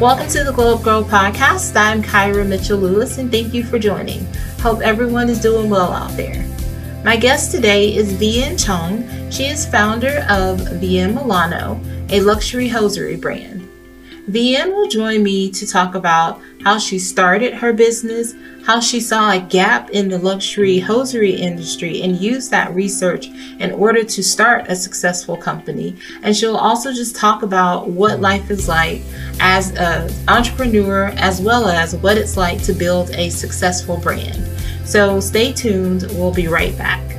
Welcome to the Glow Up Girl podcast. I'm Kyra Mitchell Lewis, and thank you for joining. Hope everyone is doing well out there. My guest today is Vian Chong. She is founder of Vian Milano, a luxury hosiery brand. Vian will join me to talk about how she started her business, how she saw a gap in the luxury hosiery industry and used that research in order to start a successful company. And she'll also just talk about what life is like as an entrepreneur, as well as what it's like to build a successful brand. So stay tuned, we'll be right back.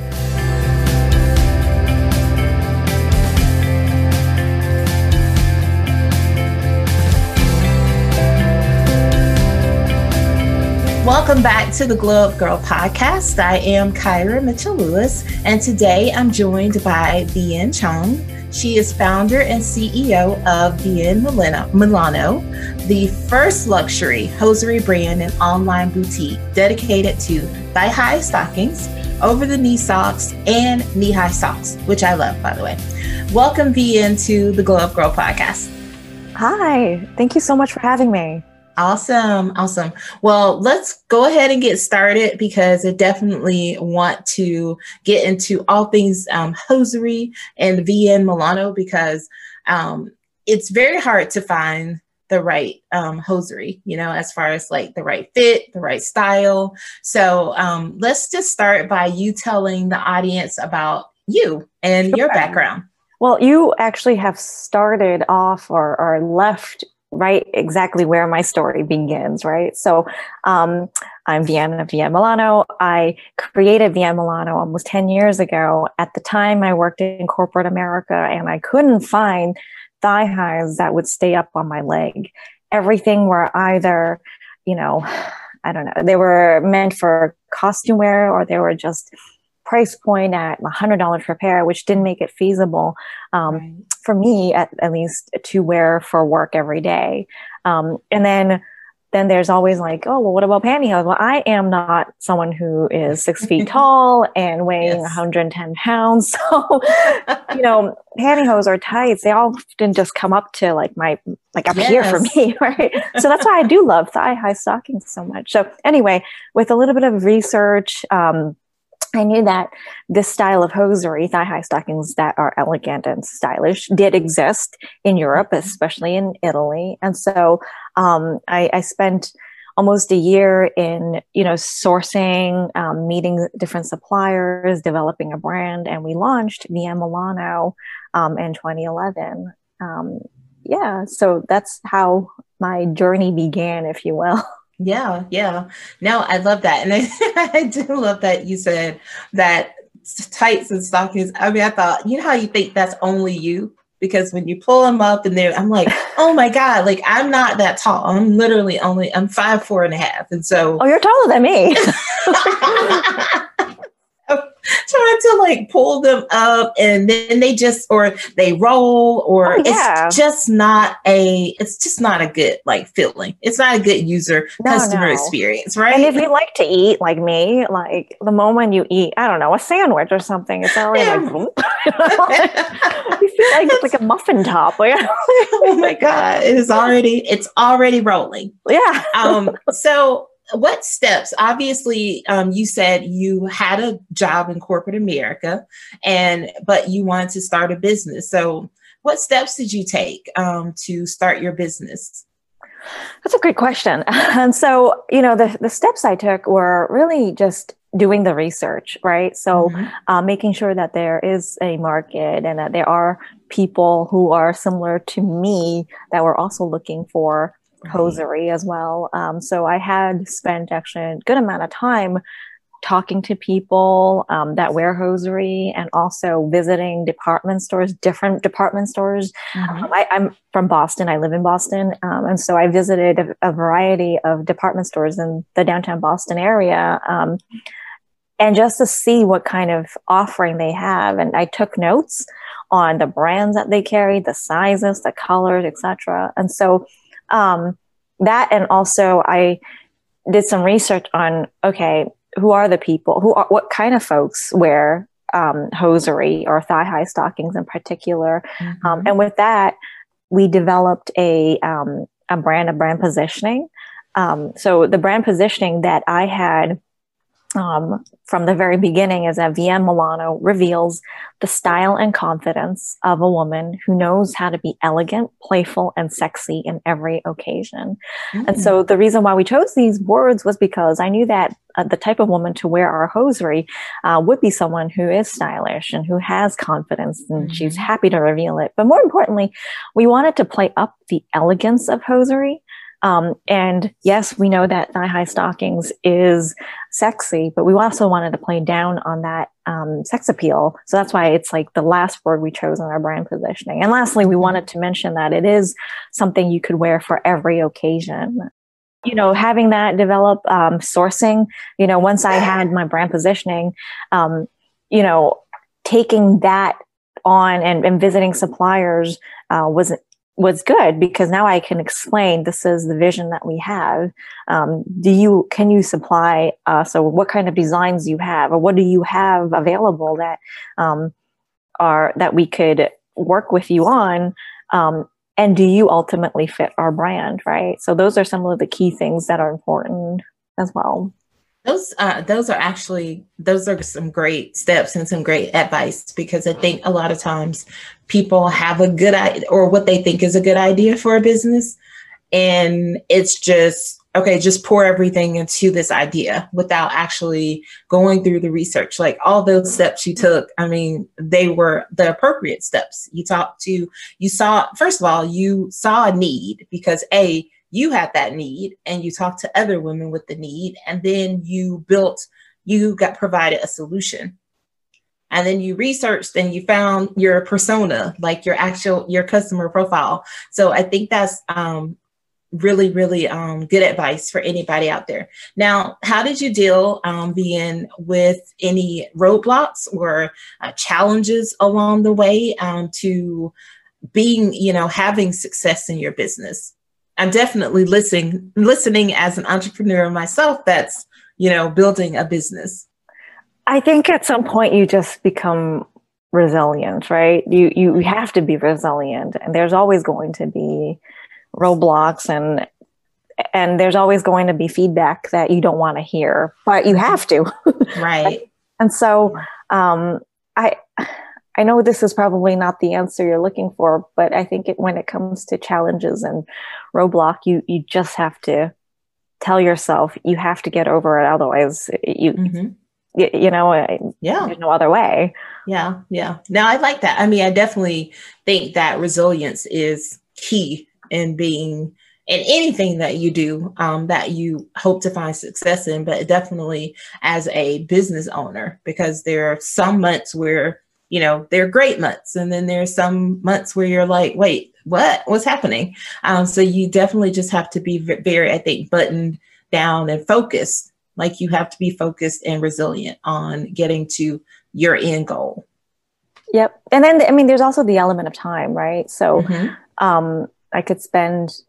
Welcome back to the Glow Up Girl podcast. I am Kyra Mitchell Lewis, and today I'm joined by Vian Chong. She is founder and CEO of Vian Milano, the first luxury hosiery brand and online boutique dedicated to thigh high stockings, over the knee socks, and knee high socks, which I love, by the way. Welcome, Vian, to the Glow Up Girl podcast. Hi, thank you so much for having me. Awesome. Awesome. Well, let's go ahead and get started because I definitely want to get into all things um, hosiery and Vian Milano because um, it's very hard to find the right um, hosiery, you know, as far as like the right fit, the right style. So um, let's just start by you telling the audience about you and sure. your background. Well, you actually have started off or, or left right exactly where my story begins, right? So um, I'm Vian of Vian Milano. I created Vian Milano almost 10 years ago. At the time, I worked in corporate America and I couldn't find thigh highs that would stay up on my leg. Everything were either, you know, I don't know, they were meant for costume wear or they were just price point at $100 per pair, which didn't make it feasible um, right. for me, at, at, least, to wear for work every day. Um, and then then there's always like, oh, well, what about pantyhose? Well, I am not someone who is six feet tall and weighing yes. 110 pounds. So, you know, pantyhose or tights, they often just come up to like my, like up yes. here for me, right? so that's why I do love thigh high stockings so much. So anyway, with a little bit of research, um, I knew that this style of hosiery, thigh high stockings that are elegant and stylish, did exist in Europe, mm-hmm. especially in Italy. And so um, I, I, spent almost a year in, you know, sourcing, um, meeting different suppliers, developing a brand, and we launched Vian Milano um, in 2011. Um, yeah, so that's how my journey began, if you will. Yeah, yeah. No, I love that. And I, I do love that you said that tights and stockings. I mean, I thought, you know how you think that's only you? Because when you pull them up and there, I'm like, oh my God, like I'm not that tall. I'm literally only, I'm five, four and a half. And so. Oh, you're taller than me. trying to like pull them up and then they just or they roll or oh, yeah. it's just not a it's just not a good like feeling it's not a good user no, customer no. experience right and if you like to eat like me like the moment you eat i don't know a sandwich or something it's already yeah. like you feel like it's like a muffin top oh my god it is already it's already rolling yeah um so what steps obviously um, you said you had a job in corporate america and but you wanted to start a business. So what steps did you take um, to start your business? That's a great question. And so you know the, the steps i took were really just doing the research right? So mm-hmm. uh, making sure that there is a market and that there are people who are similar to me that were also looking for hosiery as well. Um, so I had spent actually a good amount of time talking to people um, that wear hosiery and also visiting department stores, different department stores. Mm-hmm. Um, I, am from Boston. I live in Boston. Um, and so I visited a, a, variety of department stores in the downtown Boston area. Um, and just to see what kind of offering they have. And I took notes on the brands that they carry, the sizes, the colors, etc. And so um, that and also I did some research on okay, who are the people who are what kind of folks wear um, hosiery or thigh high stockings in particular, mm-hmm. um, and with that we developed a um, a brand, a brand positioning. Um, so the brand positioning that I had um, from the very beginning is that Vian Milano reveals the style and confidence of a woman who knows how to be elegant, playful, and sexy in every occasion. Mm-hmm. And so mm. the reason why we chose these words was because I knew that uh, the type of woman to wear our hosiery uh, would be someone who is stylish and who has confidence and mm-hmm. she's happy to reveal it. But more importantly, we wanted to play up the elegance of hosiery um, and yes, we know that thigh high stockings is sexy, but we also wanted to play down on that um, sex appeal. So that's why it's like the last word we chose in our brand positioning. And lastly, we wanted to mention that it is something you could wear for every occasion. You know, having that develop um, sourcing, you know, once I had my brand positioning, um, you know, taking that on and, and visiting suppliers uh, was was good because now I can explain this is the vision that we have. Um, do you can you supply us or what kind of designs you have or what do you have available that um, are that we could work with you on? Um, and do you ultimately fit our brand, right? So those are some of the key things that are important as well. Those uh, those are actually those are some great steps and some great advice because I think a lot of times people have a good idea or what they think is a good idea for a business, and it's just okay, just pour everything into this idea without actually going through the research. Like all those steps you took, I mean, they were the appropriate steps. You talked to, you saw, first of all, you saw a need because A, you had that need and you talked to other women with the need and then you built you got provided a solution. And then you researched and you found your persona like your actual your customer profile. So i think that's um, really really um, good advice for anybody out there. Now how did you deal um, being with any roadblocks or uh, challenges along the way um, to being you know having success in your business I'm definitely listening listening as an entrepreneur myself that's, you know, building a business. I think at some point you just become resilient, right? You you have to be resilient and there's always going to be roadblocks and and there's always going to be feedback that you don't want to hear, but you have to. Right. and so um I I know this is probably not the answer you're looking for, but I think it, when it comes to challenges and roadblock, you you just have to tell yourself you have to get over it. Otherwise, you mm-hmm. you, you, know, yeah, there's no other way. Yeah, yeah. Now I like that. I mean, I definitely think that resilience is key in being in anything that you do um, that you hope to find success in, but definitely as a business owner, because there are some months where you know, they're great months. And then there's some months where you're like, wait, what? What's happening? Um, so you definitely just have to be very, I think, buttoned down and focused. Like you have to be focused and resilient on getting to your end goal. Yep. And then, I mean, there's also the element of time, right? So mm-hmm. um, I could spend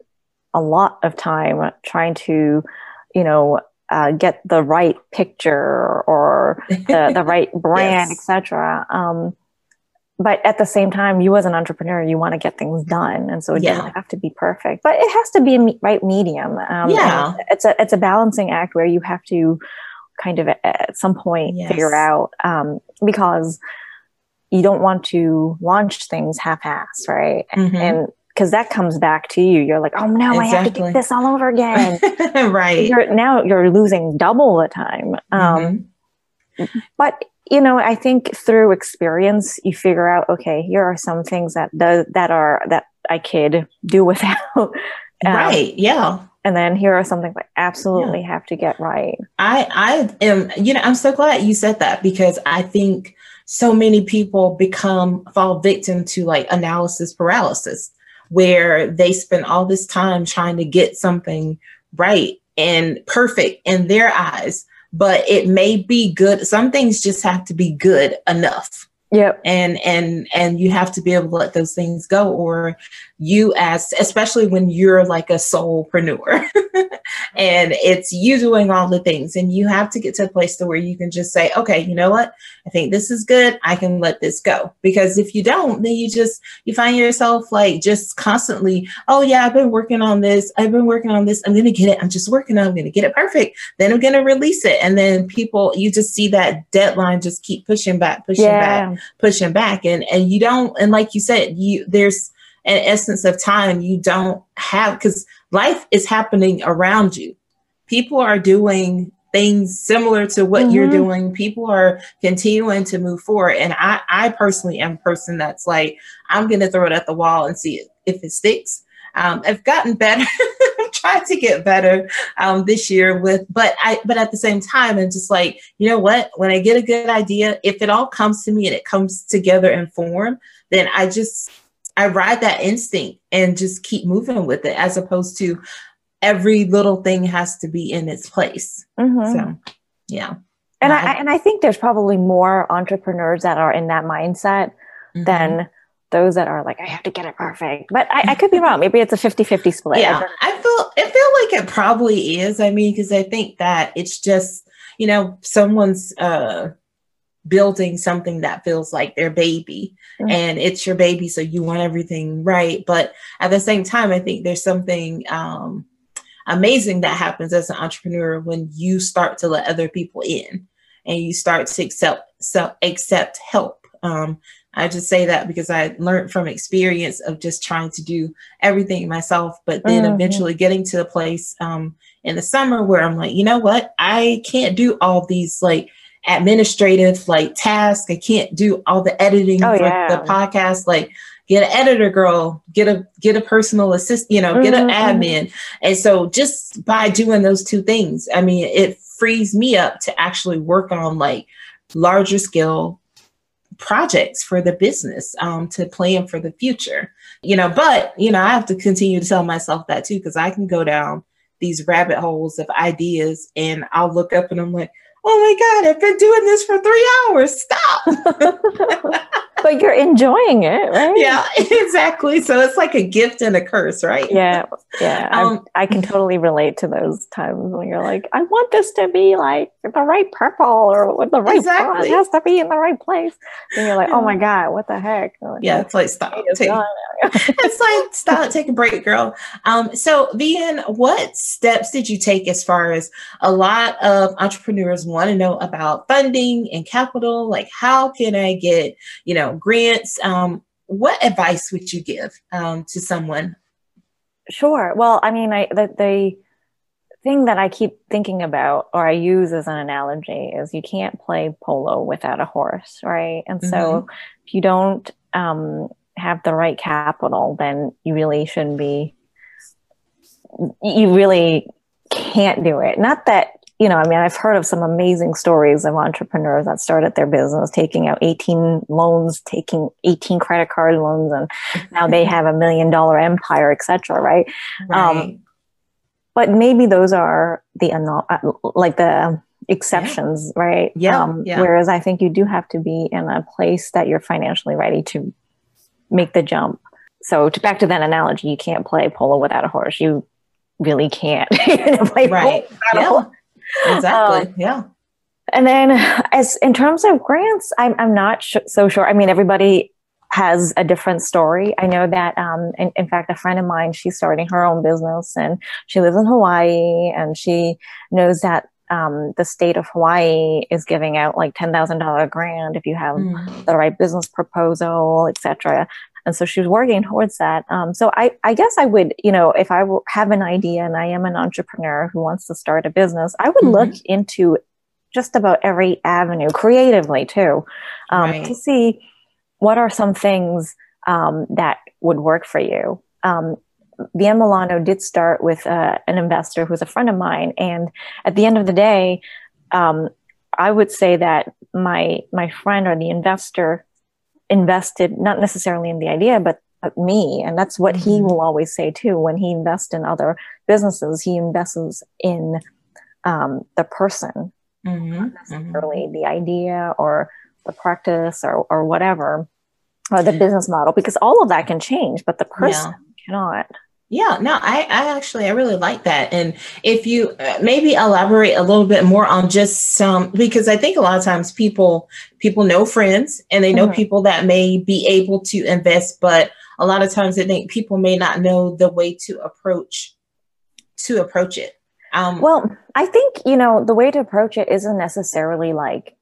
a lot of time trying to, you know, uh, get the right picture or the, the right brand, yes. etc. Um, but at the same time, you as an entrepreneur, you want to get things done, and so it yeah. doesn't have to be perfect, but it has to be a me- right medium. Um, yeah, it's a it's a balancing act where you have to kind of at some point yes. figure out um, because you don't want to launch things half-ass, right? Mm-hmm. And because that comes back to you. You're like, oh no, exactly. I have to do this all over again. right. You're, now you're losing double the time. Um, mm-hmm. But you know, I think through experience, you figure out, okay, here are some things that do, that are that I could do without. um, right. Yeah. And then here are some things I absolutely yeah. have to get right. I I am. You know, I'm so glad you said that because I think so many people become fall victim to like analysis paralysis where they spend all this time trying to get something right and perfect in their eyes but it may be good. Some things just have to be good enough Yeah. And and and you have to be able to let those things go or you as especially when you're like a solopreneur and it's you doing all the things and you have to get to a place to where you can just say, okay, you know what? I think this is good. I can let this go. Because if you don't, then you just you find yourself like just constantly, oh yeah, I've been working on this. I've been working on this. I'm gonna get it. I'm just working on I'm gonna get it perfect. Then I'm gonna release it. And then people you just see that deadline just keep pushing back, pushing yeah. back pushing back. And and you don't and like you said you there's an essence of time you don't have because life is happening around you. People are doing things similar to what mm-hmm. you're doing. People are continuing to move forward. And i i personally am a person that's like i'm gonna throw it at the wall and see if it sticks. Um, I've gotten better. Tried to get better um, this year with, but I, but at the same time, I'm just like, you know what? When I get a good idea, if it all comes to me and it comes together in form, then I just, I ride that instinct and just keep moving with it, as opposed to every little thing has to be in its place. Mm-hmm. So, yeah. And I, I, and I think there's probably more entrepreneurs that are in that mindset mm-hmm. than those that are like, I have to get it perfect. But I, I could be wrong. Maybe it's a 50 50 split. Yeah. I feel, I feel like it probably is. I mean, because I think that it's just, you know, someone's uh, building something that feels like their baby mm-hmm. and it's your baby. So you want everything right. But at the same time, I think there's something, um, amazing that happens as an entrepreneur when you start to let other people in and you start to accept so accept help um, I just say that because I learned from experience of just trying to do everything myself, but then mm-hmm. eventually getting to the place um, in the summer where I'm like, you know what, I can't do all these like administrative like tasks. I can't do all the editing oh, for yeah. the podcast. Like, get an editor girl, get a get a personal assist, you know, get mm-hmm. an admin. And so just by doing those two things, I mean, it frees me up to actually work on like larger scale projects for the business um, to plan for the future you know but you know i have to continue to tell myself that too because i can go down these rabbit holes of ideas and i'll look up and i'm like oh my god i've been doing this for three hours. Stop but you're enjoying it, right? Yeah, exactly. So it's like a gift and a curse, right? Yeah, yeah. Um, I can totally relate to those times when you're like, I want this to be like the right purple or the right exactly. It has to be in the right place. And you're like, oh my god, what the heck? Like, yeah, it's like stop. Take, it's like stop. Take a break, girl. Um, so, Vian, what steps did you take as far as a lot of entrepreneurs want to know about funding and capital? Like, how can I get you know grants. Um, what advice would you give um, to someone? Sure. Well, I mean, I the, the thing that I keep thinking about or I use as an analogy is you can't play polo without a horse, right? And mm-hmm. so if you don't um, have the right capital, then you really shouldn't be, you really can't do it. Not that you know, I mean, I've heard of some amazing stories of entrepreneurs that started their business taking out 18 loans, taking 18 credit card loans, and now they have a million dollar empire, etc. Right? right. Um, but maybe those are the uh, like the exceptions, yeah. right? Yeah, um, yeah. Whereas I think you do have to be in a place that you're financially ready to make the jump. So to back to that analogy, you can't play polo without a horse. You really can't play right. yeah. Exactly. Um, yeah. And then, as in terms of grants, I'm I'm not sh- so sure. I mean, everybody has a different story. I know that, um, in, in, fact, a friend of mine, she's starting her own business and she lives in Hawaii and she knows that um, the state of Hawaii is giving out like $10,000 grant if you have mm. the right business proposal, etc. And so she was working towards that. Um, so I, I guess I would, you know, if I have an idea and I am an entrepreneur who wants to start a business, I would mm-hmm. look into just about every avenue creatively too, um, right. to see what are some things um, that would work for you. Um, Vian Milano did start with uh, an investor who's a friend of mine, and at the end of the day, um, I would say that my my friend or the investor invested not necessarily in the idea, but, me. And that's what mm-hmm. he will always say too. When he invests in other businesses, he invests in um, the person, mm-hmm. not necessarily mm-hmm. the idea or the practice or, or whatever, or the business model, because all of that can change, but the person yeah. cannot. Yeah, no, I, I actually, I really like that. And if you uh, maybe elaborate a little bit more on just some, because I think a lot of times people, people know friends and they know mm-hmm. people that may be able to invest, but a lot of times I think people may not know the way to approach, to approach it. Um, well, I think, you know, the way to approach it isn't necessarily like,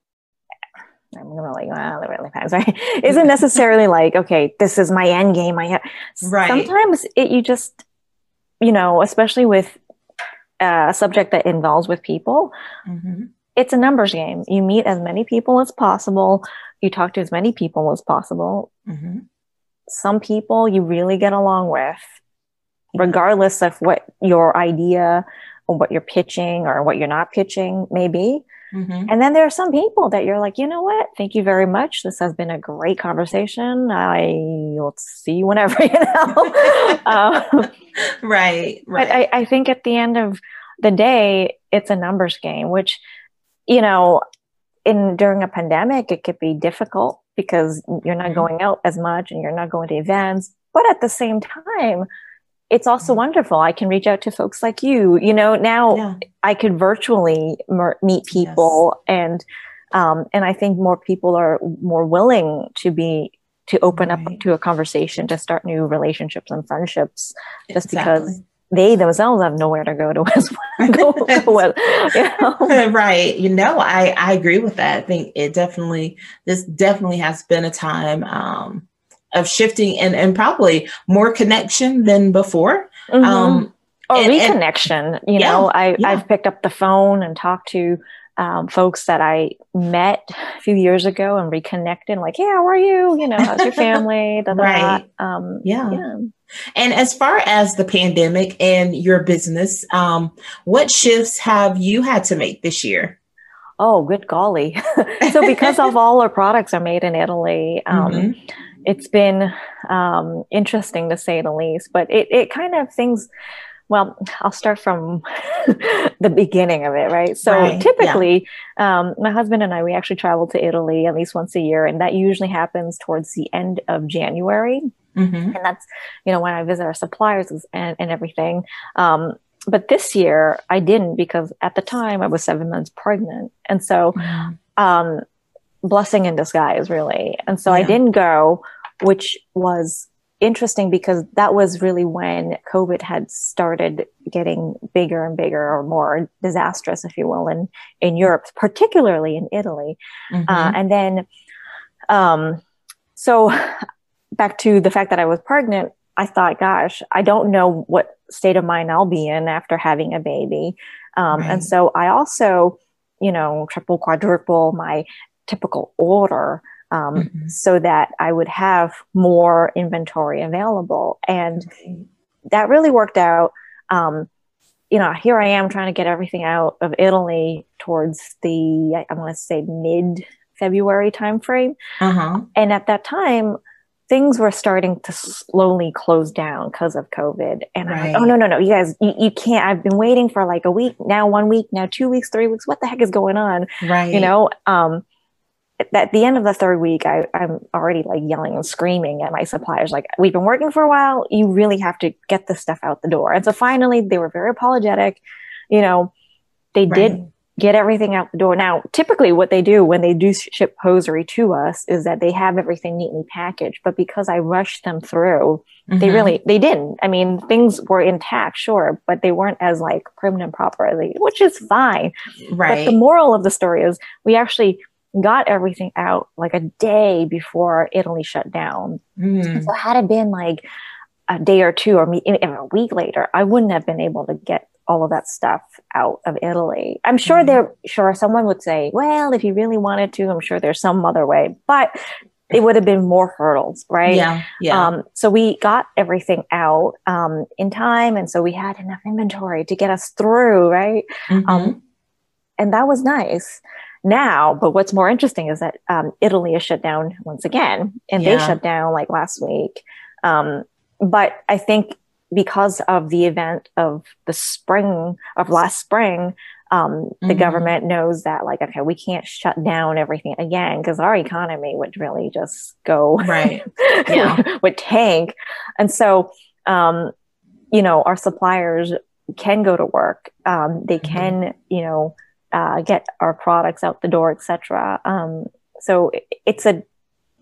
I'm gonna like, well, it really depends, right? Isn't necessarily like, okay, this is my end game. I have, right. Sometimes it, you just, you know, especially with uh, a subject that involves with people, mm-hmm. it's a numbers game. You meet as many people as possible. You talk to as many people as possible. Mm-hmm. Some people you really get along with, regardless of what your idea or what you're pitching or what you're not pitching may be. Mm-hmm. And then there are some people that you're like, you know what? Thank you very much. This has been a great conversation. I will see you whenever, you know. um, right, right. But I, I think at the end of the day, it's a numbers game, which, you know, in during a pandemic, it could be difficult because you're not mm-hmm. going out as much and you're not going to events. But at the same time, it's also wonderful. I can reach out to folks like you. You know, now yeah. I could virtually mer- meet people, yes. and um, and I think more people are more willing to be to open right. up to a conversation, to start new relationships and friendships, just exactly. because they themselves have nowhere to go to as well. go, you know? right. You know, I I agree with that. I think it definitely this definitely has been a time. Um, of shifting and, and probably more connection than before. Mm-hmm. Um, or and, reconnection. And, you yeah, know, I, yeah. I've picked up the phone and talked to um, folks that I met a few years ago and reconnected, like, hey, how are you? You know, how's your family? right. Um, yeah. yeah. And as far as the pandemic and your business, um, what shifts have you had to make this year? Oh, good golly. so, because of all our products are made in Italy, um, mm-hmm it's been um, interesting to say the least. But it it kind of things. Well, I'll start from the beginning of it, right? So right. typically, yeah. um, my husband and I we actually travel to Italy at least once a year, and that usually happens towards the end of January. Mm-hmm. And that's you know when I visit our suppliers and, and everything. Um, but this year I didn't because at the time I was seven months pregnant, and so um, blessing in disguise, really. And so yeah. I didn't go, which was interesting because that was really when COVID had started getting bigger and bigger or more disastrous, if you will, in, in Europe, particularly in Italy. Mm-hmm. Uh, and then, um, so back to the fact that I was pregnant, I thought, gosh, I don't know what state of mind I'll be in after having a baby. Um, right. And so I also, you know, triple, quadruple my typical order um, mm-hmm. so that I would have more inventory available. And that really worked out. Um, you know, here I am trying to get everything out of Italy towards the, I want to say mid February timeframe. Uh-huh. And at that time, things were starting to slowly close down because of COVID. And right. I'm like, oh, no, no, no, you guys, you, you, can't. I've been waiting for like a week, now one week, now two weeks, three weeks. What the heck is going on? Right. You know, um, at the end of the third week, I, I'm already like yelling and screaming at my suppliers, like, we've been working for a while. You really have to get this stuff out the door. And so finally, they were very apologetic. You know, they right. did get everything out the door. Now, typically, what they do when they do ship hosiery to us is that they have everything neatly packaged. But because I rushed them through, mm-hmm. they really they didn't. I mean, things were intact, sure, but they weren't as like prim and properly, which is fine. Right. But the moral of the story is we actually got everything out like a day before Italy shut down. Mm. So had it been like a day or two or a week later, I wouldn't have been able to get all of that stuff out of Italy. I'm sure mm. there, sure, someone would say, well, if you really wanted to, I'm sure there's some other way, but it would have been more hurdles, right? Yeah. Yeah. Um, so we got everything out um, in time. And so we had enough inventory to get us through, right? Mm-hmm. Um, and that was nice now. But what's more interesting is that um, Italy is shut down once again, and yeah. they shut down like last week. Um, but I think because of the event of the spring of last spring, um, the mm-hmm. government knows that like okay we can't shut down everything again because our economy would really just go right yeah would tank and so um, you know our suppliers can go to work um, they mm-hmm. can you know uh, get our products out the door etc um, so it's a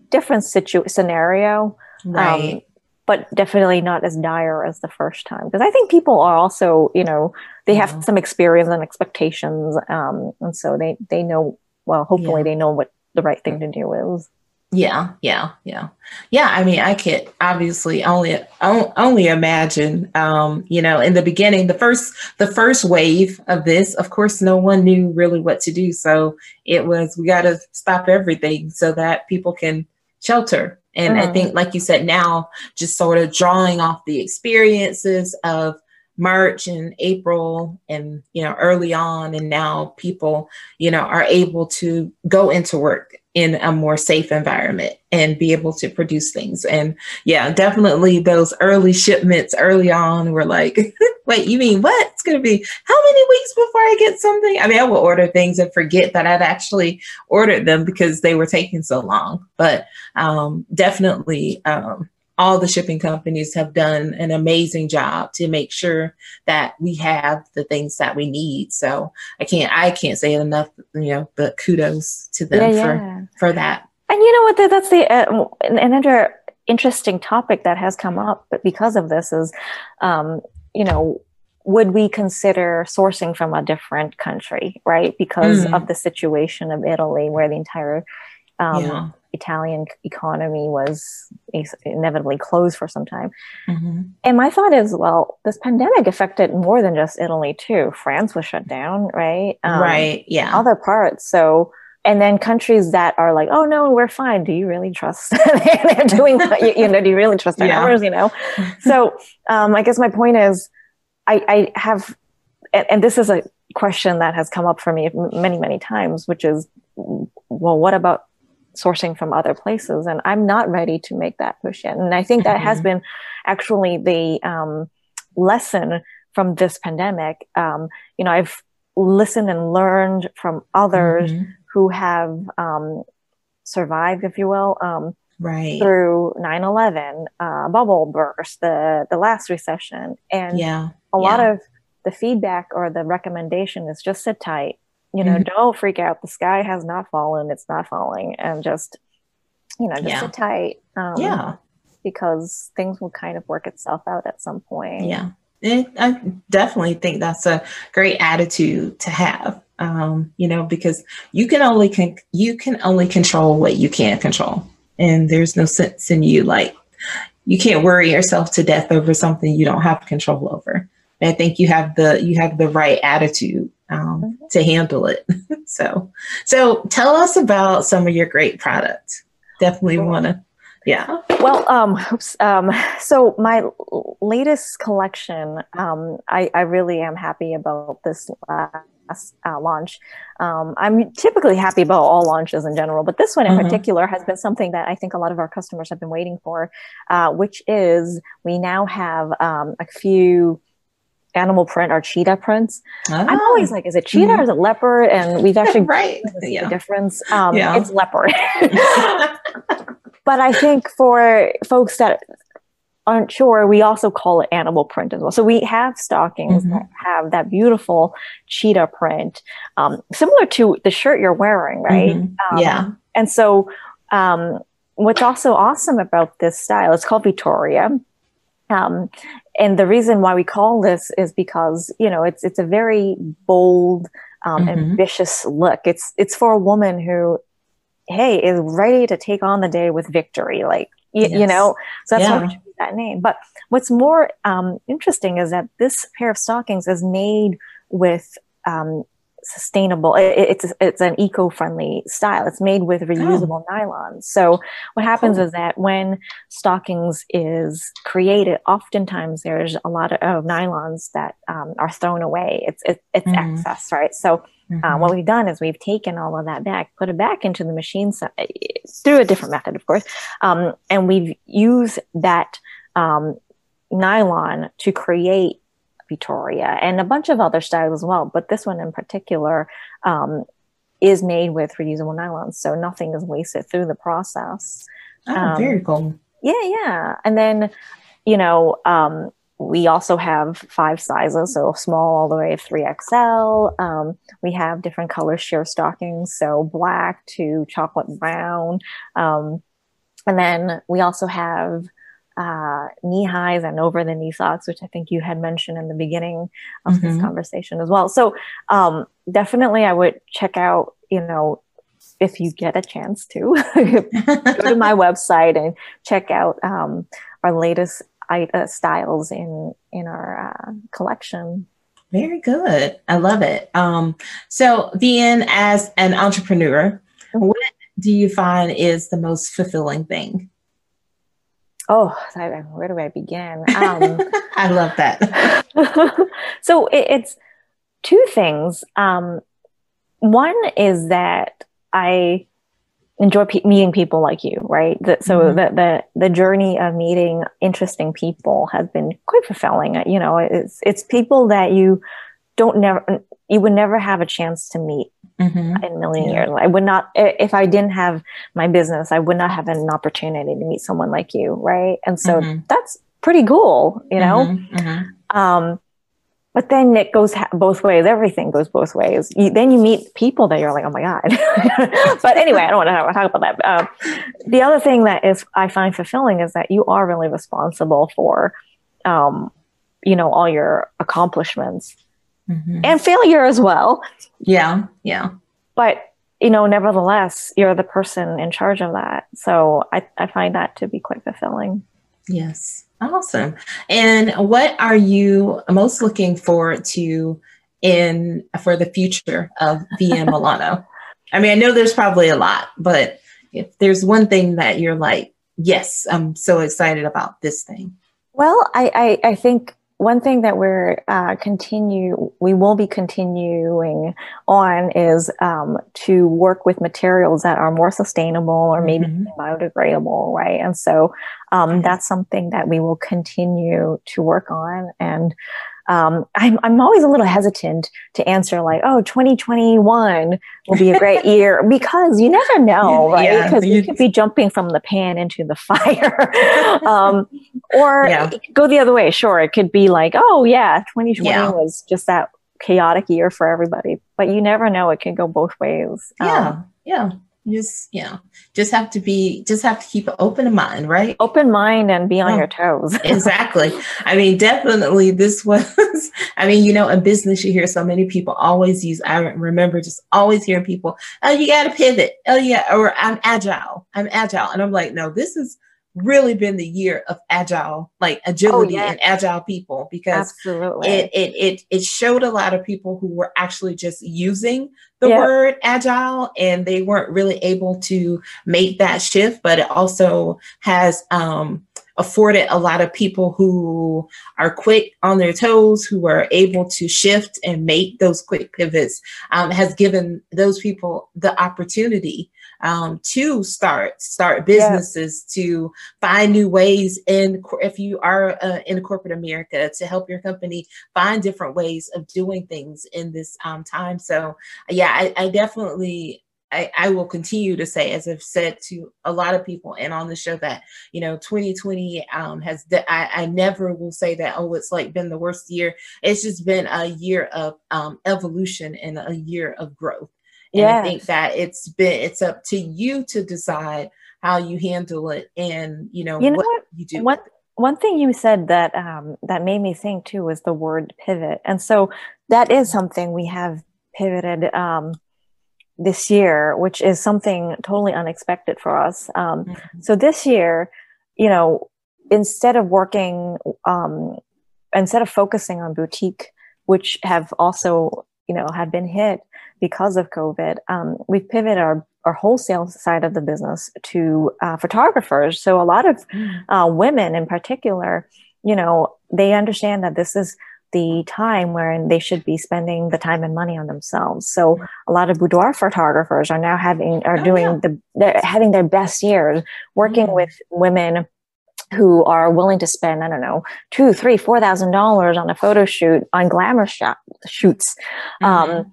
different situ- scenario um, but definitely not as dire as the first time. Because i think people are also you know they have some experience and expectations um, and so they they know well hopefully yeah. they know what the right thing to do is yeah yeah yeah yeah i mean i could obviously only only imagine um you know in the beginning the first the first wave of this of course no one knew really what to do so it was we got to stop everything so that people can shelter and mm-hmm. I think, like you said, now just sort of drawing off the experiences of March and April and, you know, early on. And now people, you know, are able to go into work in a more safe environment and be able to produce things. And yeah, definitely those early shipments early on were like, wait, you mean what? It's going to be how many weeks before I get something? I mean, I will order things and forget that I'd actually ordered them because they were taking so long. But um, definitely, um, all the shipping companies have done an amazing job to make sure that we have the things that we need. So I can't I can't say enough, you know, but kudos to them yeah, for yeah. for that. And you know what? That's the uh, another interesting topic that has come up, because of this is, um, you know, would we consider sourcing from a different country, right? Because mm. of the situation of Italy, where the entire um, yeah. Italian economy was inevitably closed for some time. Mm-hmm. And my thought is, well, this pandemic affected more than just Italy too. France was shut down, right? Um, right. Yeah. Other parts. So, and then countries that are like, oh no, we're fine. Do you really trust they're doing? you, you know, do you really trust our yeah. numbers? You know. so, um, I guess my point is, I, I have, and, and this is a question that has come up for me many, many times, which is, well, what about sourcing from other places and i'm not ready to make that push yet and i think that mm-hmm. has been actually the um, lesson from this pandemic um, you know i've listened and learned from others mm-hmm. who have um, survived if you will um, right through 9-11 uh, bubble burst the the last recession and yeah a yeah. lot of the feedback or the recommendation is just sit tight you know, mm-hmm. don't freak out. The sky has not fallen. It's not falling. And just, you know, just yeah. sit tight. Um, yeah. Because things will kind of work itself out at some point. Yeah. It, I definitely think that's a great attitude to have. Um, you know, because you can only con- you can only control what you can control, and there's no sense in you like you can't worry yourself to death over something you don't have control over. And I think you have the you have the right attitude um. To handle it. so, so tell us about some of your great products. Definitely want to, yeah. Well, um, oops, um, so my latest collection, um, I, I really am happy about this last uh, launch. Um, I'm typically happy about all launches in general, but this one in mm-hmm. particular has been something that I think a lot of our customers have been waiting for, uh, which is we now have um, a few animal print or cheetah prints. Oh. I'm always like, is it cheetah mm-hmm. or is it leopard? And we've actually right. yeah. the difference. Um, yeah. It's leopard. but I think for folks that aren't sure, we also call it animal print as well. So we have stockings mm-hmm. that have that beautiful cheetah print, um, similar to the shirt you're wearing, right? Mm-hmm. Um, yeah. And so um, what's also awesome about this style, it's called Vittoria. Um, and the reason why we call this is because you know it's it's a very bold, um, mm-hmm. ambitious look. It's it's for a woman who, hey, is ready to take on the day with victory. Like y- yes. you know, so that's yeah. why we choose that name. But what's more um, interesting is that this pair of stockings is made with sustainable it's it's an eco-friendly style it's made with reusable oh. nylons so what happens cool. is that when stockings is created oftentimes there's a lot of nylons that um, are thrown away it's it, it's mm-hmm. excess right so uh, mm-hmm. uh, what we've done is we've taken all of that back put it back into the machine so, through a different method of course um, and we've used that um, nylon to create Victoria and a bunch of other styles as well. But this one in particular um, is made with reusable nylon, so nothing is wasted through the process. Oh, um, very cool. Yeah, yeah. And then, you know, um, we also have five sizes, so small all the way to 3XL. Um, we have different color sheer stockings, so black to chocolate brown. Um, and then we also have uh, knee highs and over the knee socks, which I think you had mentioned in the beginning of mm-hmm. this conversation as well. So um, definitely, I would check out, you know, if you get a chance to go to my website and check out um, our latest uh, styles in in our uh, collection. Very good. I love it. Um, so, being as an entrepreneur, mm-hmm. what do you find is the most fulfilling thing? Oh, where do I begin? Um, I love that. so it, it's two things. Um, one is that I enjoy pe- meeting people like you, right? The, so mm-hmm. the, the the journey of meeting interesting people has been quite fulfilling. You know, it's it's people that you don't never you would never have a chance to meet mm-hmm. in a million years. I would not if I didn't have my business, I would not have an opportunity to meet someone like you, right? And so mm-hmm. that's pretty cool, you know. Mm-hmm. Mm-hmm. Um, but then it goes ha- both ways. Everything goes both ways. You, then you meet people that you're like, oh my god. but anyway, I don't want to talk about that. Um, the other thing that is I find fulfilling is that you are really responsible for, um, you know, all your accomplishments mm-hmm. and failure as well. Yeah, yeah. But you know, nevertheless, you're the person in charge of that. So I, I find that to be quite fulfilling. Yes. Awesome. And what are you most looking forward to in for the future of VM Milano? I mean, I know there's probably a lot, but if there's one thing that you're like, yes, I'm so excited about this thing. Well, I, I, I think one thing that we're uh, continue we will be continuing on is um, to work with materials that are more sustainable or maybe mm-hmm. biodegradable right and so um, that's something that we will continue to work on and um, I'm, I'm always a little hesitant to answer like, oh, 2021 will be a great year because you never know, right? Because yeah, you, could be jumping from the pan into the fire. um, or yeah. go the other way. Sure, it could be like, oh, yeah, 2020 yeah. was just that chaotic year for everybody, but you never know. It can go both ways. Yeah. Um, yeah just you know just have to be just have to keep an open mind right? Open mind and be on your toes. Exactly. I mean definitely this was i mean you know in business you hear so many people always use i remember just always hearing people oh you got to pivot. Oh yeah or i'm agile. I'm agile. And i'm like no this is really been the year of agile, like oh, agility oh, yeah. and agile people because Absolutely. It, it it it showed a lot of people who were actually just using the word agile and they weren't really able to make that shift, but it also has um afforded a lot of people who are quick on their toes, who are able to shift and make those quick pivots, um, has given those people the opportunity um, to start start businesses yeah. to find new ways in if you are uh, in corporate america to help your company find different ways of doing things in this um, time so yeah I, I definitely I, I, will continue to say, as I've said to a lot of people and on the show, that you know, 2020 um, has. De- I, I, never will say that. Oh, it's like been the worst year. It's just been a year of um, evolution and a year of growth. And yes. I think that it's been it's up to you to decide how you handle it and you know, you know what, what you do. One, one thing you said that um, that made me think too was the word pivot. And so that is something we have pivoted um, this year, which is something totally unexpected for us. Um, mm-hmm. So this year, you know, instead of working, um, instead of focusing on boutique, which have also, you know, have been hit, because of COVID, um, we've pivoted our, our wholesale side of the business to uh, photographers. So a lot of mm. uh, women in particular, you know, they understand that this is the time wherein they should be spending the time and money on themselves. So a lot of boudoir photographers are now having are oh, doing yeah. the they're having their best years working mm. with women who are willing to spend, I don't know, two, three, four thousand dollars on a photo shoot on glamour shot, shoots um, mm-hmm.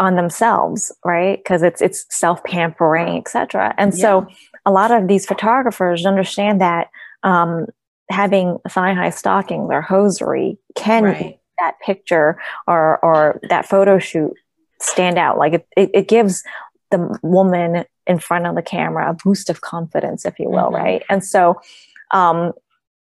On themselves, right? Because it's it's self pampering, etc. And yeah. so a lot of these photographers understand that um, having thigh high stockings or hosiery can right. that picture or or that photo shoot stand out. Like it, it, it gives the woman in front of the camera a boost of confidence, if you will, mm-hmm. right? And so um,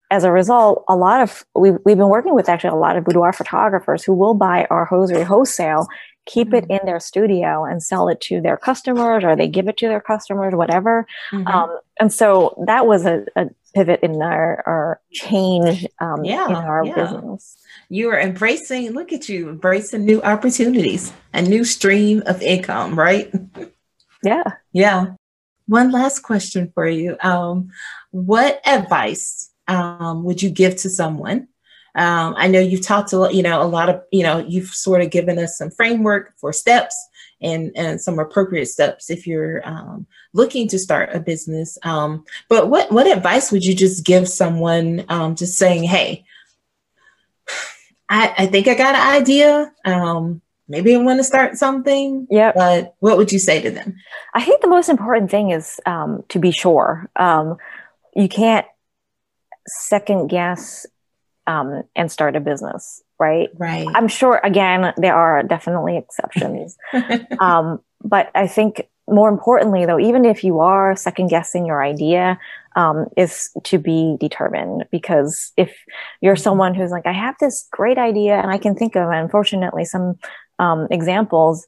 as a result, a lot of we've, we've been working with actually a lot of boudoir photographers who will buy our hosiery wholesale, keep it mm-hmm. in their studio, and sell it to their customers, or they give it to their customers, whatever. Mm-hmm. Um, and so that was a, a, pivot in our, our change um, yeah, in our yeah. business. You are embracing. Look at you embracing new opportunities, a new stream of income, right? Yeah. Yeah. One last question for you. Um, what advice um, would you give to someone? Um, I know you've talked a lot, you know, a lot of, you know, you've sort of given us some framework for steps and, and some appropriate steps if you're um, looking to start a business. Um, but what, what advice would you just give someone um, just saying, hey, I, I think I got an idea. Um, maybe I want to start something. Yeah. But what would you say to them? I think the most important thing is um, to be sure. Um, you can't second guess um, and start a business, right? Right. I'm sure, again, there are definitely exceptions. um, but I think more importantly, though, even if you are second guessing your idea, um, is to be determined because if you're mm-hmm. someone who's like, I have this great idea and I can think of, unfortunately, some um, examples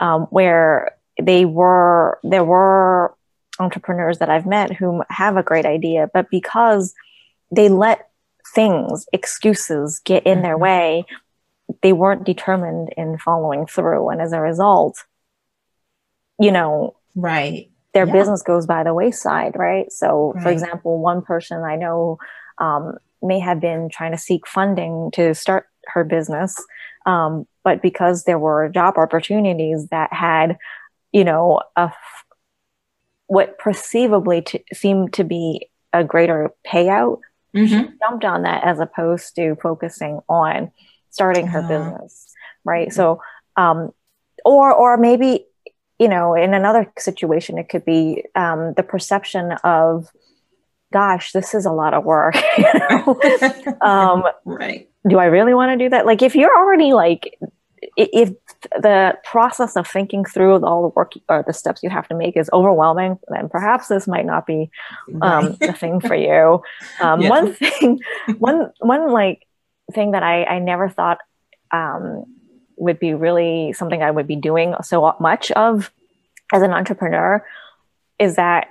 um, where they were, there were entrepreneurs that I've met who have a great idea, but because they let things, excuses get in their mm-hmm. way, they weren't determined in following through. And as a result, you know, right. Their yeah. business goes by the wayside, right? So, right. for example, one person I know um, may have been trying to seek funding to start her business, um, but because there were job opportunities that had, you know, a what perceivably to, seemed to be a greater payout, mm-hmm. she jumped on that as opposed to focusing on starting her business, right? Mm-hmm. So, um, or or maybe you know, in another situation, it could be um, the perception of, "Gosh, this is a lot of work." um, right? Do I really want to do that? Like, if you're already like if the process of thinking through all the work or the steps you have to make is overwhelming, then perhaps this might not be um, the thing for you. Um, yeah. One thing, one one like thing that I, I never thought um, would be really something I would be doing so much of as an entrepreneur is that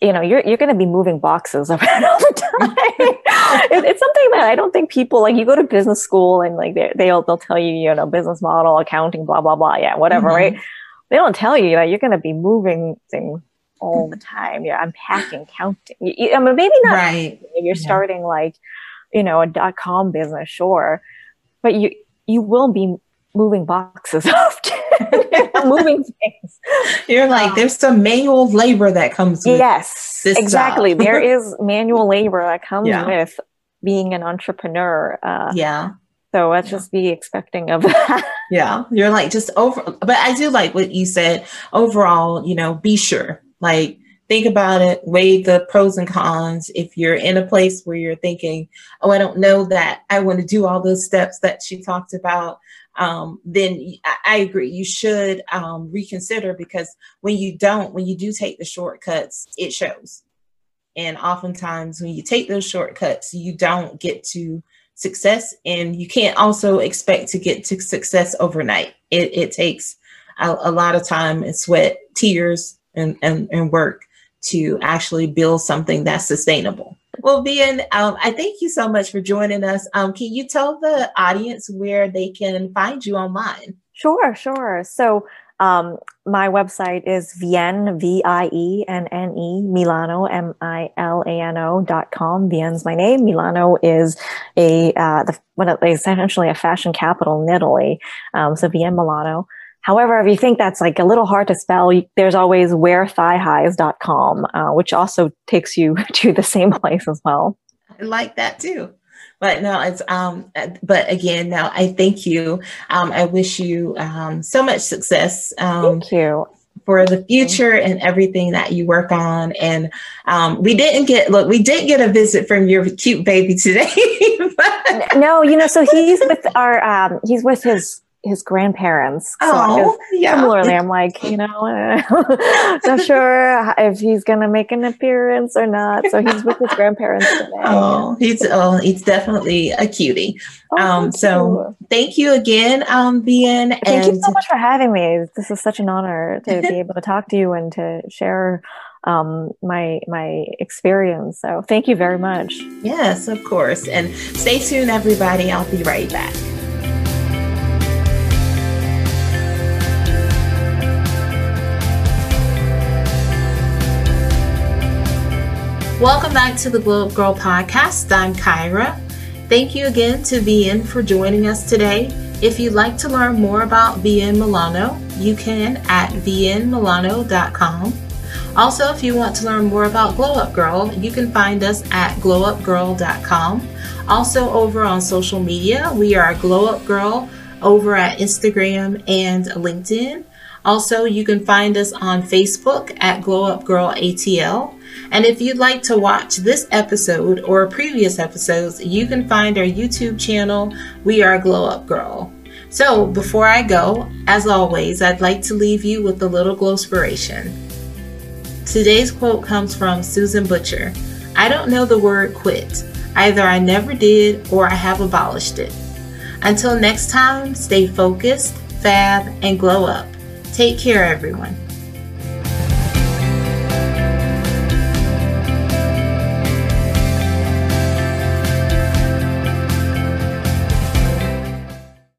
you know you're you're going to be moving boxes around all the time it, it's something that i don't think people like you go to business school and like they, they'll they'll tell you you know business model accounting blah blah blah. Yeah whatever mm-hmm. right? They don't tell you that you're going to be moving things all the time. You're unpacking counting. You, I mean, maybe not right. if you're yeah. starting like you know a dot com business sure. But you you will be moving boxes often moving things. You're like, um, there's some manual labor that comes with Yes, exactly. there is manual labor that comes yeah. with being an entrepreneur. Uh, yeah. So let's yeah. just be expecting of that. yeah. You're like, just over, but I do like what you said. Overall, you know, be sure. Like, think about it, weigh the pros and cons. If you're in a place where you're thinking, oh, I don't know that I want to do all those steps that she talked about, um, then I agree. You should um, reconsider because when you don't, when you do take the shortcuts, it shows. And oftentimes, when you take those shortcuts, you don't get to success, and you can't also expect to get to success overnight. It, it takes a, a lot of time and sweat, tears, and, and, and work to actually build something that's sustainable. Well, Vienne, um, I thank you so much for joining us. Um, can you tell the audience where they can find you online? Sure, sure. So um, my website is Vienne, V-I-E-N-N-E, Milano, M-I-L-A-N-O dot com. Vienne's my name. Milano is a, uh, the, essentially a fashion capital in Italy. Um, so Vienne Milano. However, if you think that's like a little hard to spell, there's always wearthighhighs.com, uh, which also takes you to the same place as well. I like that too. But no, it's um. But again, now I thank you. Um, I wish you um so much success. Um, Thank you. for the future and everything that you work on. And um, we didn't get look, we did get a visit from your cute baby today. but- No, you know, so he's with our um he's with his his grandparents. So oh, yeah. similarly, I'm like, you know, not sure if he's gonna make an appearance or not. So he's with his grandparents today. Oh, he's oh, he's definitely a cutie. Oh, um, thank so you. thank you again, um, Vienne. Thank and you so much for having me. This is such an honor to be able to talk to you and to share um, my my experience. So thank you very much. yes, of course. And stay tuned, everybody. I'll be right back. Welcome back to the Glow Up Girl podcast. I'm Kyra. Thank you again to Vienne for joining us today. If you'd like to learn more about Vienne Milano, you can at viennemilano.com. Also, if you want to learn more about Glow Up Girl, you can find us at glowupgirl.com. Also, over on social media, we are Glow Up Girl over at Instagram and LinkedIn. Also, you can find us on Facebook at Glow Up Girl ATL. And if you'd like to watch this episode or previous episodes, you can find our YouTube channel, We Are Glow Up Girl. So, before I go, as always, I'd like to leave you with a little glow inspiration. Today's quote comes from Susan Butcher I don't know the word quit. Either I never did or I have abolished it. Until next time, stay focused, fab, and glow up. Take care, everyone.